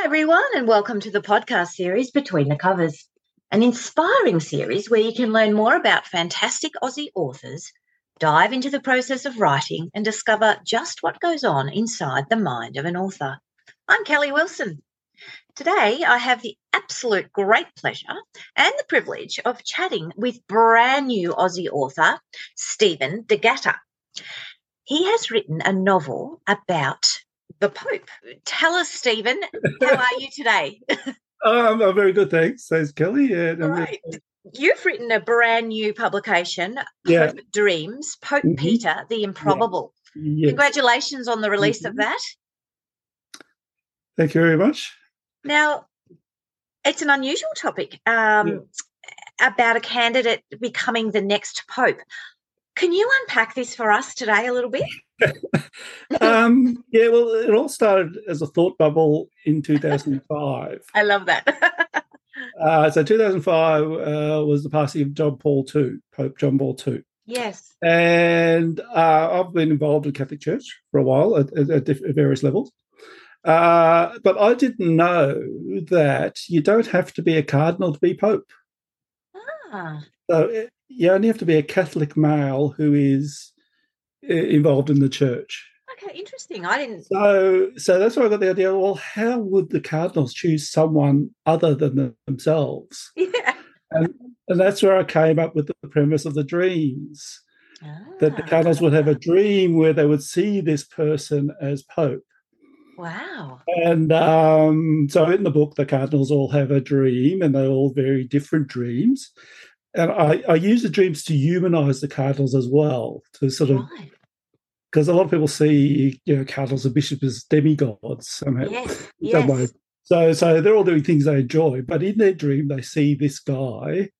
Hi, everyone, and welcome to the podcast series Between the Covers, an inspiring series where you can learn more about fantastic Aussie authors, dive into the process of writing, and discover just what goes on inside the mind of an author. I'm Kelly Wilson. Today, I have the absolute great pleasure and the privilege of chatting with brand new Aussie author, Stephen D'Agata. He has written a novel about the Pope. Tell us, Stephen, how are you today? Um, I'm very good, thanks. Thanks, Kelly. Yeah, right. You've written a brand new publication, Pope Yeah. Dreams, Pope Mhm. Peter, the Improbable. yes. Congratulations on the release of Mhm. that. Thank you very much. Now, it's an unusual topic um, about a candidate becoming the next Pope. Can you unpack this for us today a little bit? Um, yeah, well, it all started as a thought bubble in 2005. I love that. uh, so 2005 uh, was the passing of John Paul II, Pope John Paul II. yes. And uh, I've been involved in Catholic Church for a while at, at, at various levels. Uh, but I didn't know that you don't have to be a cardinal to be Pope. Ah, So you only have to be a Catholic male who is eh, involved in the church. okay, interesting. I didn't. So, so that's why I got the idea. Well, how would the cardinals choose someone other than themselves? Yeah. And, and that's where I came up with the premise of the dreams. That the Ah, cardinals would have a dream where they would see this person as pope. Wow. And um, so in the book, the cardinals all have a dream, and they're all very different dreams. And I, I use the dreams to humanize the cardinals as well, to sort of because a lot of people see you know cardinals and bishops as demigods somehow. Yes. in some way. Yes. So so they're all doing things they enjoy, but in their dream they see this guy,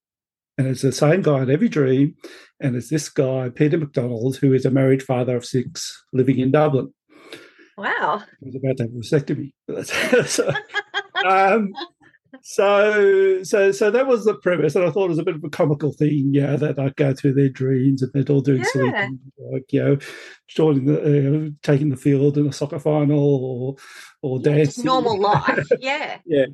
and it's the same guy in every dream, and it's this guy Peter MacDonald who is a married father of six living in Dublin. Wow. He's about to have a vasectomy. so, um, so so so that was the premise, and I thought it was a bit of a comical thing, yeah, that I'd go through their dreams and they're all doing Yeah. things like you know, joining the uh, taking the field in a soccer final or or Yeah, dancing. normal life. Yeah. Yeah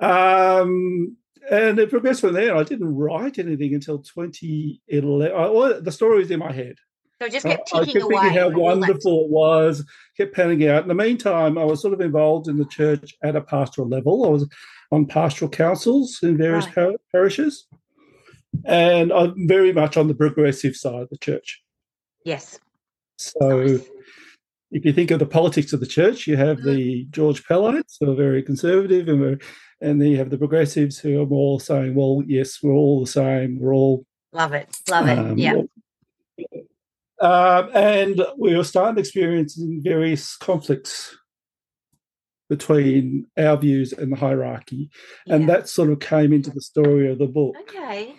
um, and it progressed from there. I didn't write anything until 2011. I, the story was in my head. So just I, kept I ticking kept away. thinking how wonderful it was, kept panning out. In the meantime, I was sort of involved in the church at a pastoral level. I was on pastoral councils in various Right. par- parishes. And I'm very much on the progressive side of the church. Yes. So Nice. if you think of the politics of the church, you have Mhm. the George Pellites who are very conservative, and we're, and then you have the progressives who are more saying, "Well, yes, we're all the same. We're all." Love it. Love it. um, yeah. Um, and we were starting to experience various conflicts between our views and the hierarchy, and that sort of came into the story of the book. Okay.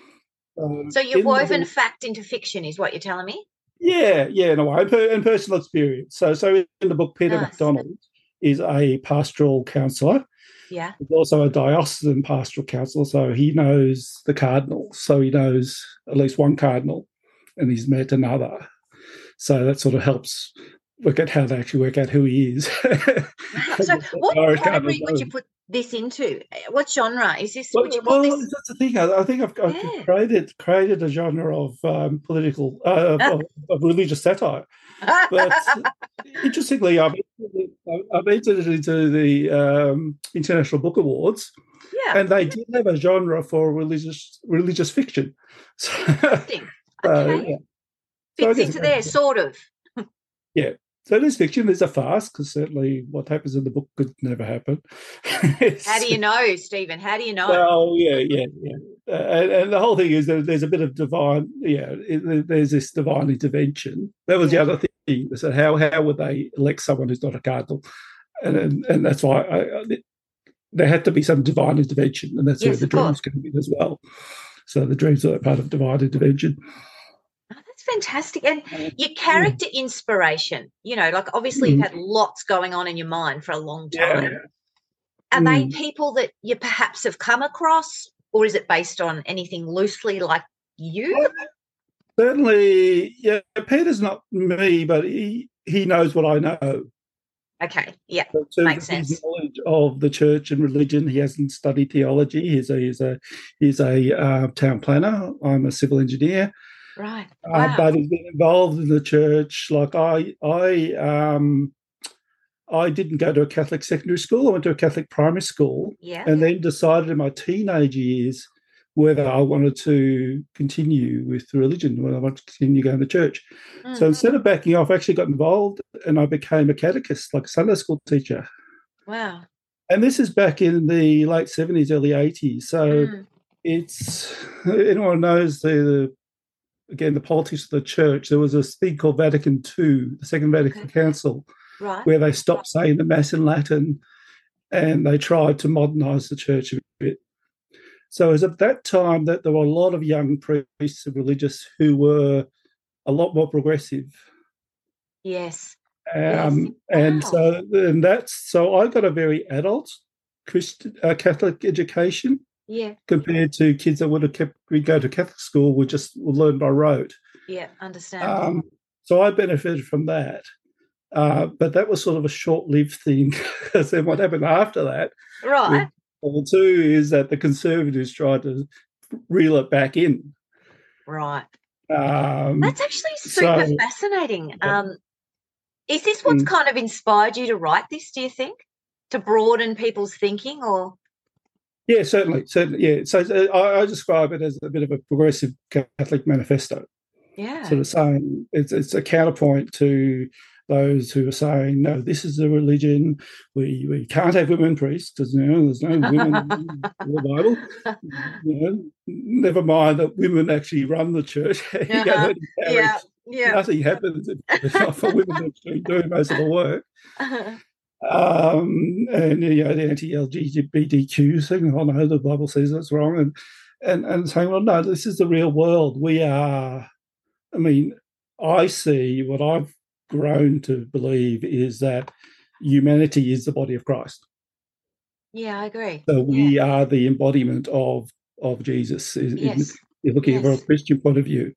Um, So you've woven book- fact into fiction, is what you're telling me? Yeah, yeah, in a way, and, personal experience. So, so in the book, Peter Nice. MacDonald is a pastoral counsellor. Yeah. He's also a diocesan pastoral counsellor, so he knows the cardinals. So he knows at least one cardinal, and he's met another. So that sort of helps work out how they actually work out who he is. So what category would you put this into? Uh, What genre is this? Well, you well, this? that's the thing. I, I think I've, I've Yeah. created created a genre of um, political uh, of, of, religious satire. but interestingly, I've I've entered it into the um, International Book Awards, yeah. and they did have a genre for religious religious fiction. So, Interesting. so, Okay. yeah. Fits guess into there, sort of. So it is fiction. There's a farce because certainly what happens in the book could never happen. How do you know, Stephen? How do you know? Well, yeah, yeah, yeah. Uh, and, and, the whole thing is that there's a bit of divine, yeah, it, there's this divine intervention. That was yeah. the other thing. So how how would they elect someone who's not a cardinal? And and, and that's why I, I, there had to be some divine intervention, and that's yes, where the dreams can be as well. So the dreams are part of divine intervention. That's fantastic. And your character inspiration, you know, like obviously mm. you've had lots going on in your mind for a long time. Yeah. Are mm. they people that you perhaps have come across or is it based on anything loosely like you? Certainly, yeah. Peter's not me, but he he knows what I know. Okay, yeah, so makes sense. Knowledge of the church and religion. He hasn't studied theology. He's a he's a he's a uh, town planner. I'm a civil engineer. Right. Uh, wow. Uh, but he's been involved in the church. Like I I um I didn't go to a Catholic secondary school. I went to a Catholic primary school, yeah. and then decided in my teenage years whether I wanted to continue with religion, whether I wanted to continue going to church. Mm-hmm. So instead of backing off, I actually got involved and I became a catechist, like a Sunday school teacher. Wow. And this is back in the late 70s, early 80s. So mm. it's anyone knows the, the again the politics of the church. There was a thing called Vatican II, the Second Vatican okay. Council, right. where they stopped saying the Mass in Latin and they tried to modernize the church a bit. So it was at that time that there were a lot of young priests and religious who were a lot more progressive. Yes. Um, yes. And wow. so and that's so I got a very adult Christian uh, Catholic education. Yeah. Compared to kids that would have kept we go to Catholic school would just learn by rote. Yeah, understand. Um, so I benefited from that. Uh, but that was sort of a short-lived thing because then what happened after that? Right. Well, two is that the Conservatives tried to reel it back in. Right. Um, That's actually super so, fascinating. Um, is this what's mm, kind of inspired you to write this? Do you think to broaden people's thinking, or? Yeah, certainly, certainly. Yeah, so I, I describe it as a bit of a progressive Catholic manifesto. Yeah, sort of saying it's it's a counterpoint to those who are saying, no, this is a religion. We we can't have women priests because you know there's no women in the Bible. You know, never mind that women actually run the church. Uh-huh. yeah, yeah. Nothing happens if for women actually doing most of the work. Uh-huh. Um, and you know the anti-LGBTQ thing. Oh no, the Bible says that's wrong, and and and saying, well, no, this is the real world. We are. I mean, I see what I've grown to believe is that humanity is the body of Christ. Yeah, I agree. So we yeah. are the embodiment of of Jesus. Yes. In, looking yes. from a Christian point of view.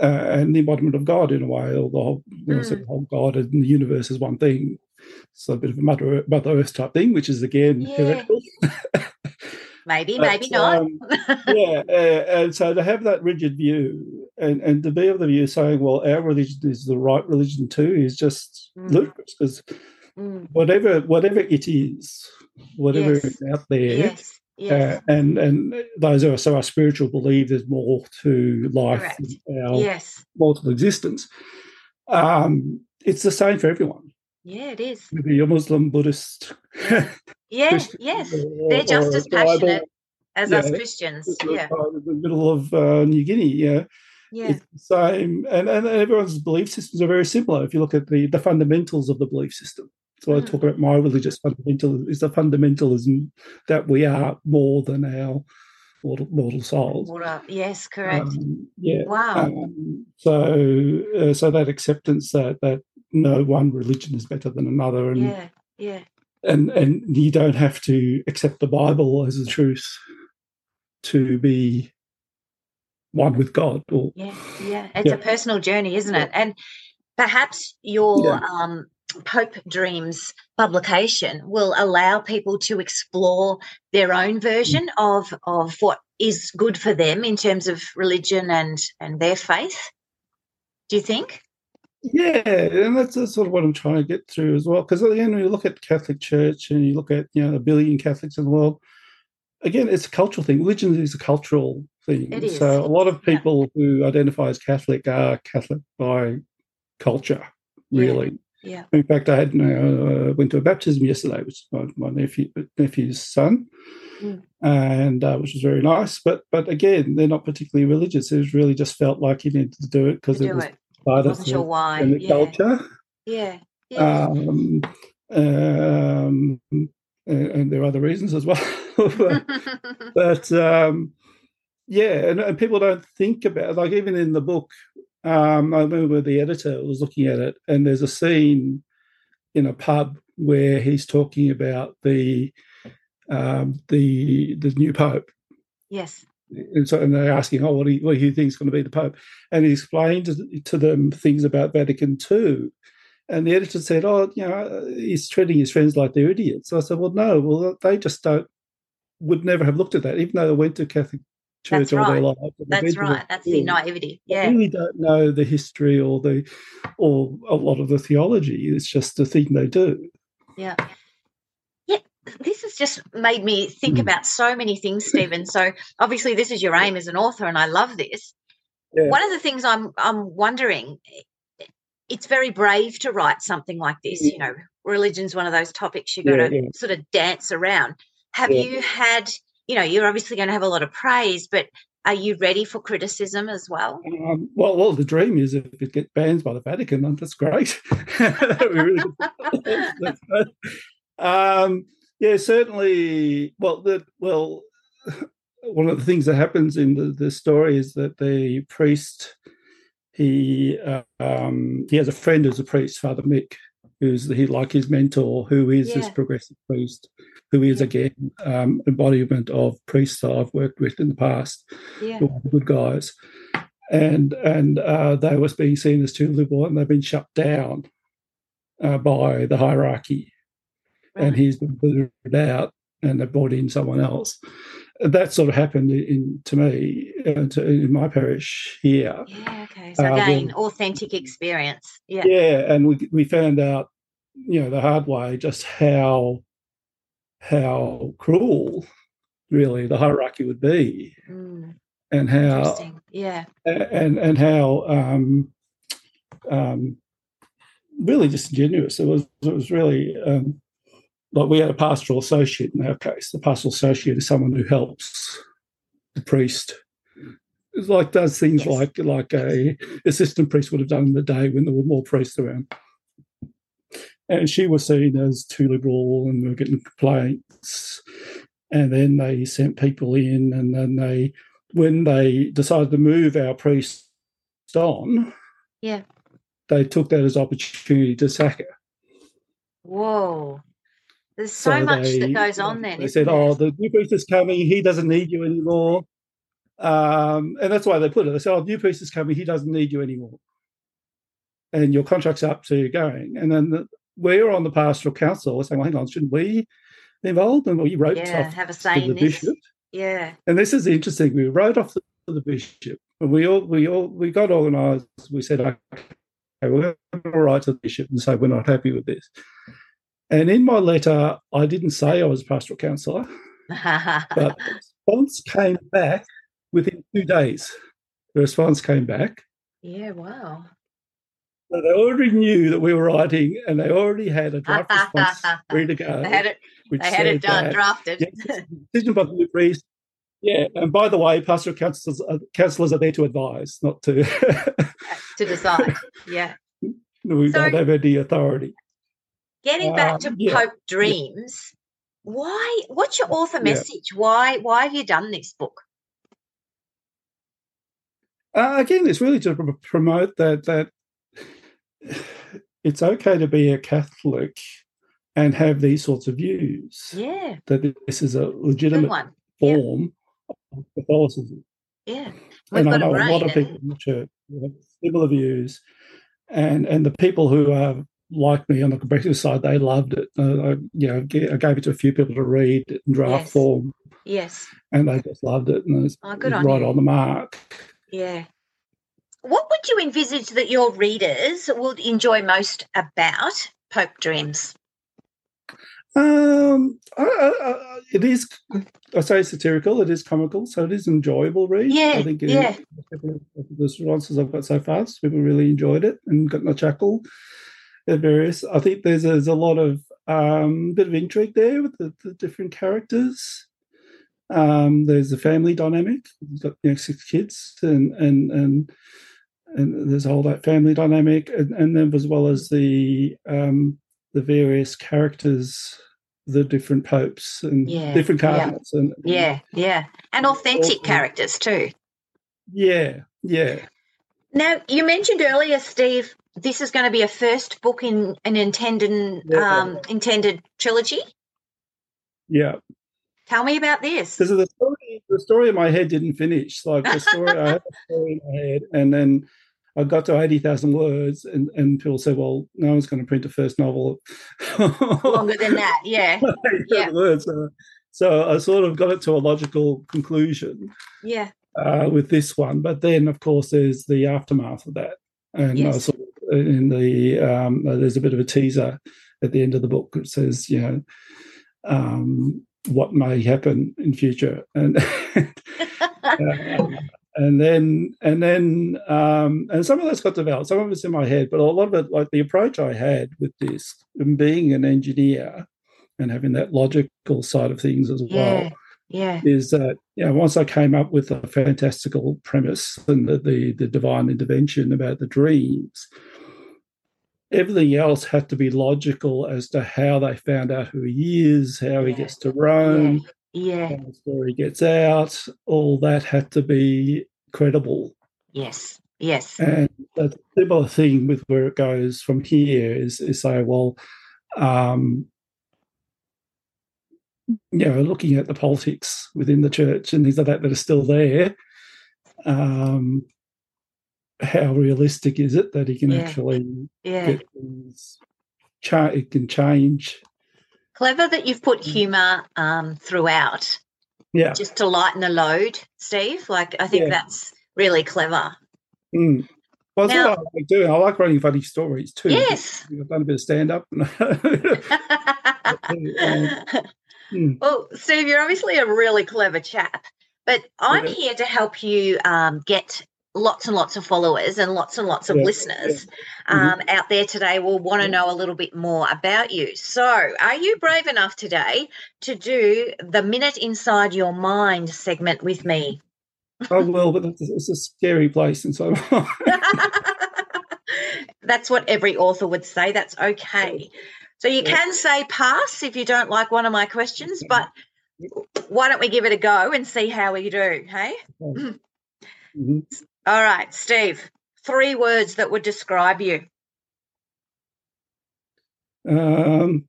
Uh, and the embodiment of God in a way, although you know, mm. whole God and the universe is one thing. It's a bit of a Mother, Mother Earth type thing, which is again yeah. heretical. maybe, but, maybe not. um, yeah, uh, and so to have that rigid view and, and to be of the view saying, well, our religion is the right religion too, is just mm. ludicrous because mm. whatever whatever it is, whatever yes. is out there, yes. Yes. Uh, and and those who are so our spiritual believe there's more to life, our yes. multiple existence. Um, it's the same for everyone. Yeah, it is. Maybe you're Muslim, Buddhist. Yeah, yes, or, they're just as passionate as yeah, us Christians. Yeah, in the middle of uh, New Guinea. Yeah, yeah. It's the same, and, and everyone's belief systems are very similar. If you look at the the fundamentals of the belief system, so mm. I talk about my religious fundamental is the fundamentalism that we are more than our mortal, mortal souls. Yes, correct. Um, yeah. Wow. Um, so uh, so that acceptance that that no one religion is better than another, and yeah, yeah. And and you don't have to accept the Bible as the truth to be one with God. Or, yeah, yeah, it's yeah. a personal journey, isn't it? And perhaps your yeah. um, Pope Dreams publication will allow people to explore their own version mm. of of what is good for them in terms of religion and and their faith. Do you think? Yeah, and that's, that's sort of what I'm trying to get through as well. Because at the end, when you look at Catholic Church and you look at you know a billion Catholics in the world, again, it's a cultural thing. Religion is a cultural thing. It is. So a lot of people yeah. who identify as Catholic are Catholic by culture, really. Yeah. yeah. In fact, I had uh, went to a baptism yesterday, which my, my nephew nephew's son. mm. and uh, which was very nice. But but again, they're not particularly religious. It was really just felt like he needed to do it because it was it. Part of sure why. the yeah. culture. Yeah. yeah. Um, um, and there are other reasons as well. but um, yeah, and, and, people don't think about it. like even in the book. Um, I remember the editor was looking at it, and there's a scene in a pub where he's talking about the um, the the new pope. Yes. And so, and they're asking, "Oh, what do you, what do you think is going to be the pope?" And he explained to, them things about Vatican II, and the editor said, "Oh, you know, uh, he's treating his friends like they're idiots." So I said, "Well, no. Well, they just don't would never have looked at that, even though they went to Catholic church That's all right. their life. That's right. That's the naivety. Yeah. They really don't know the history or the or a lot of the theology. It's just the thing they do. Yeah. This has just made me think mm. about so many things, Stephen. So obviously this is your aim as an author, and I love this. Yeah. One of the things I'm I'm wondering it's very brave to write something like this. You know, religion's one of those topics you've got yeah, to yeah. sort of dance around. Have yeah. you had, you know, you're obviously going to have a lot of praise, but are you ready for criticism as well? Um, well, well, the dream is if it gets banned by the Vatican, that's great. that's great. Um, yeah, certainly. Well, the, well, one of the things that happens in the, the story is that the priest he uh, um, he has a friend who's a priest, Father Mick, who's he like his mentor, who is yeah. this progressive priest, who is again um, embodiment of priests that I've worked with in the past, yeah. who are good guys, and and uh, they were being seen as too liberal, and they've been shut down uh, by the hierarchy. And he's been booted out, and they brought in someone else that sort of happened in to me uh, to, in my parish here. Yeah, okay. So again, uh, authentic experience. Yeah. Yeah, and we we found out, you know, the hard way just how how cruel really the hierarchy would be. Mm. And how yeah. And and how um um really disingenuous. It was it was really um like we had a pastoral associate in our case. The pastoral associate is someone who helps the priest. It's like does things yes. like like a assistant priest would have done in the day when there were more priests around. And she was seen as too liberal and we were getting complaints. And then they sent people in and then they when they decided to move our priest on, yeah, they took that as opportunity to sack her. Whoa. There's so, so much they, that goes on then. They said, "Oh, the new priest is coming. He doesn't need you anymore," um, and that's why they put it. They said, "Oh, the new priest is coming. He doesn't need you anymore, and your contract's up, so you're going." And then the, we're on the pastoral council saying, well, "Hang on, shouldn't we be involved?" And we wrote yeah, off have a say to the bishop. Yeah, and this is interesting. We wrote off to the bishop, and we all we all we got organised. We said, "Okay, we're going to write to the bishop and say we're not happy with this." And in my letter, I didn't say I was a pastoral counsellor, but the response came back within two days. The response came back. Yeah, wow. So they already knew that we were writing, and they already had a draft response ready to go. They had it. They had it done, that, drafted. Yes, decision by the priest. Yeah, and by the way, pastoral counsellors, uh, counsellors are there to advise, not to to decide. Yeah, we so, don't have any authority. Getting back um, to yeah, Pope Dreams, yeah. why? What's your author message? Yeah. Why? Why have you done this book? Uh, again, it's really to promote that that it's okay to be a Catholic and have these sorts of views. Yeah, that this is a legitimate form of Catholicism. Yeah, We've and I know a, a lot of people in the church have similar views, and and the people who are like me on the competitive side, they loved it. Uh, I, you know, I gave it to a few people to read in draft yes. form. Yes. And they just loved it. And it was, oh, good on right you. on the mark. Yeah. What would you envisage that your readers would enjoy most about Pope Dreams? Um, I, I, it is. I say satirical. It is comical, so it is enjoyable read. Yeah, I think. yeah. the responses I've got so far, people really enjoyed it and got a chuckle various. I think there's there's a lot of um, bit of intrigue there with the, the different characters. Um, there's a family dynamic. You've got you know, six kids, and and and and there's all that family dynamic, and, and then as well as the um, the various characters, the different popes and Yeah, different yeah. cardinals, and Yeah, yeah. And authentic characters too. yeah, yeah, Now, you mentioned earlier, Steve, this is going to be a first book in an intended Yeah. um, intended trilogy. yeah. Tell me about this. Because the story, the story in my head didn't finish. Like the story, I had a story in my head, and then I got to eighty thousand words, and, and people said, "Well, no one's going to print a first novel Longer than that, yeah, Yeah. words." So, so I sort of got it to a logical conclusion yeah, uh, with this one, but then of course there's the aftermath of that, and I sort of, in the um, there's a bit of a teaser at the end of the book that says, you know. Um, what may happen in future and um, and then and then um, and some of that's got developed. Some of it's in my head, but a lot of it, like the approach I had with this, and being an engineer and having that logical side of things as well, yeah, yeah, is that you know once I came up with a fantastical premise and the the, the divine intervention about the dreams. Everything else had to be logical as to how they found out who he is, how he gets to Rome, yeah, how the story gets out, all that had to be credible. yes, yes, And the similar thing with where it goes from here is, is say, well, um, you know, looking at the politics within the church and things like that that are still there, um, how realistic is it that he can Yeah. actually yeah. get things, cha- it can change? Clever that you've put Mm. humour um, throughout, Yeah. just to lighten the load, Steve. Like I think Yeah. that's really clever. Mm. Well, that's Now- what I like doing. I like writing funny stories too. Yes. I've done a bit of stand up. Mm. well, Steve, you're obviously a really clever chap, but I'm Yeah. here to help you um, get lots and lots of followers and lots and lots of listeners Mhm. um, out there today will want to know a little bit more about you. So, are you brave enough today to do the Minute Inside Your Mind segment with me? I will, but it's, a scary place, and so That's what every author would say. That's okay. So you can say pass if you don't like one of my questions, but why don't we give it a go and see how we do? Hey? Mhm. All right, Steve, three words that would describe you. um,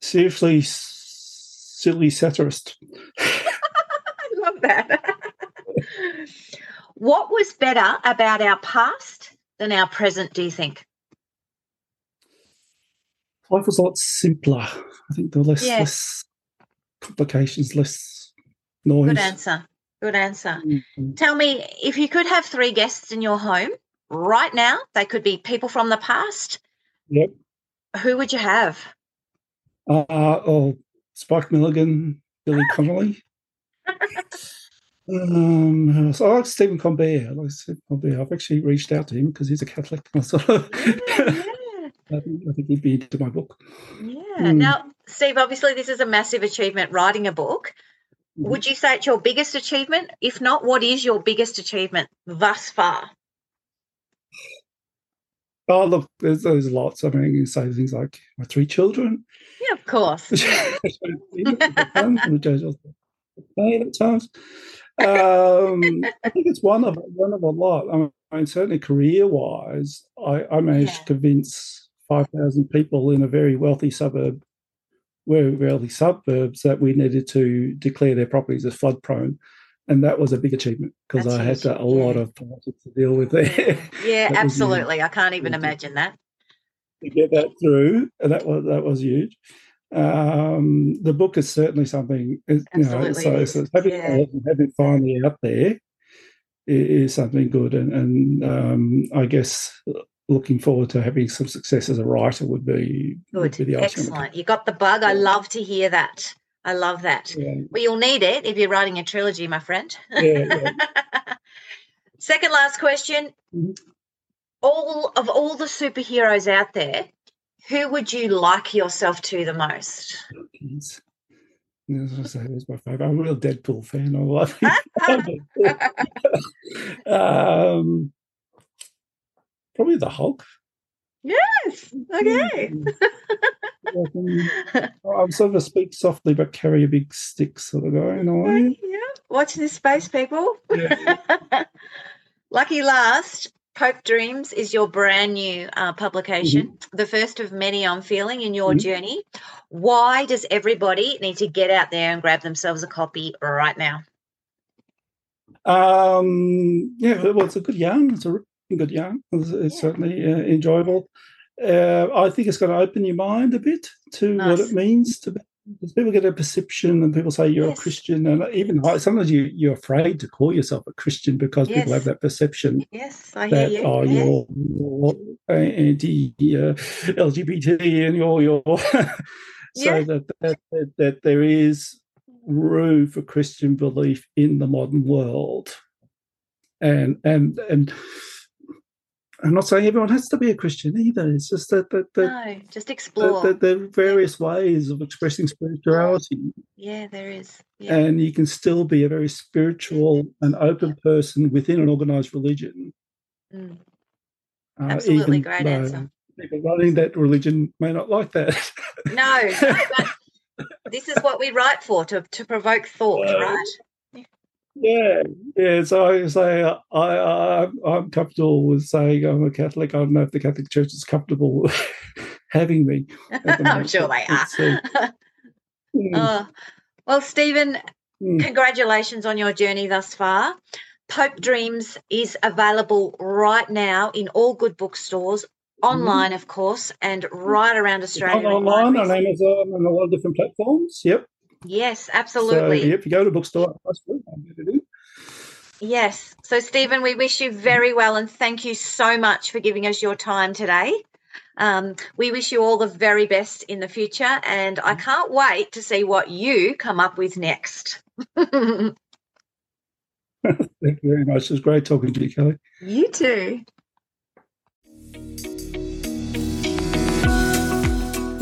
seriously silly satirist. I love that. what was better about our past than our present, do you think? Life was a lot simpler. I think there were less, less complications, less noise. Good answer. Good answer. Mhm. Tell me if you could have three guests in your home right now, they could be people from the past. Yep. Who would you have? Uh, oh, Spike Milligan, Billy Connolly. Um, else? I like Stephen Colbert. I like Stephen Colbert. I've actually reached out to him because he's a Catholic. Of, Yeah, I, think, I think he'd be into my book. yeah. Mm. Now, Steve, obviously, this is a massive achievement writing a book. Mhm. Would you say it's your biggest achievement? If not, what is your biggest achievement thus far? Oh, look, there's, there's lots. I mean, you can say things like my three children. Yeah, of course. I at times. Um, I think it's one of one of a lot. I mean, certainly career-wise, I, I managed Yeah. to convince five thousand people in a very wealthy suburb, very wealthy suburbs, that we needed to declare their properties as flood-prone, and that was a big achievement because I had to, a lot of politics to deal with there. Yeah, absolutely. I can't even imagine that. to get that through, and that was that was huge. Um, the book is certainly something, you know, so, so having, yeah. it, having finally out there is something good, and, and um, I guess looking forward to having some success as a writer would be would be the icing on Excellent. You got the bug. I love to hear that. I love that. Yeah, Well, you'll need it if you're writing a trilogy, my friend. yeah, yeah. Second last question. Mhm. All of all the superheroes out there, who would you like yourself to the most? Jeez. As I say, that's my favorite. I'm a real Deadpool fan. I love it. um, probably the Hulk. Yes. Okay. I'm sort of a speak softly but carry a big stick sort of guy. You know? Yeah. Watch this space, people. Yeah. Lucky last. Pope Dreams is your brand new uh, publication, mm-hmm. the first of many I'm feeling in your mm-hmm. journey. Why does everybody need to get out there and grab themselves a copy right now? Um, yeah, well, it's a good yarn. It's a good yarn. It's, certainly uh, enjoyable. Uh, I think it's going to open your mind a bit to nice. what it means to be because people get a perception and people say you're yes. a Christian, and even sometimes you you're afraid to call yourself a Christian because yes. people have that perception. Yes, I that, hear you. Oh, yeah. you're, you're anti uh, LGBT and you're you're so yeah. that, that, that that there is room for Christian belief in the modern world, and and and I'm not saying everyone has to be a Christian either. It's just that that, that no, just explore. That, there are various ways of expressing spirituality. Yeah, there is. Yeah. And you can still be a very spiritual and open person within an organized religion. Mm. Uh, Absolutely, great answer. People running that religion may not like that. no, no but this is what we write for to to provoke thought, uh, right? Yeah, yeah. So I say I, I I'm comfortable with saying I'm a Catholic. I don't know if the Catholic Church is comfortable having me. I'm sure they are. mm. oh, well, Stephen, mm. congratulations on your journey thus far. Pope Dreams is available right now in all good bookstores, online, mm. of course, and right around Australia. Online on Amazon and a lot of different platforms. Yep. Yes, absolutely. So, if you go to a bookstore, Yes. So, Stephen, we wish you very well and thank you so much for giving us your time today. Um, we wish you all the very best in the future, and I can't wait to see what you come up with next. Thank you very much. It was great talking to you, Kelly. You too.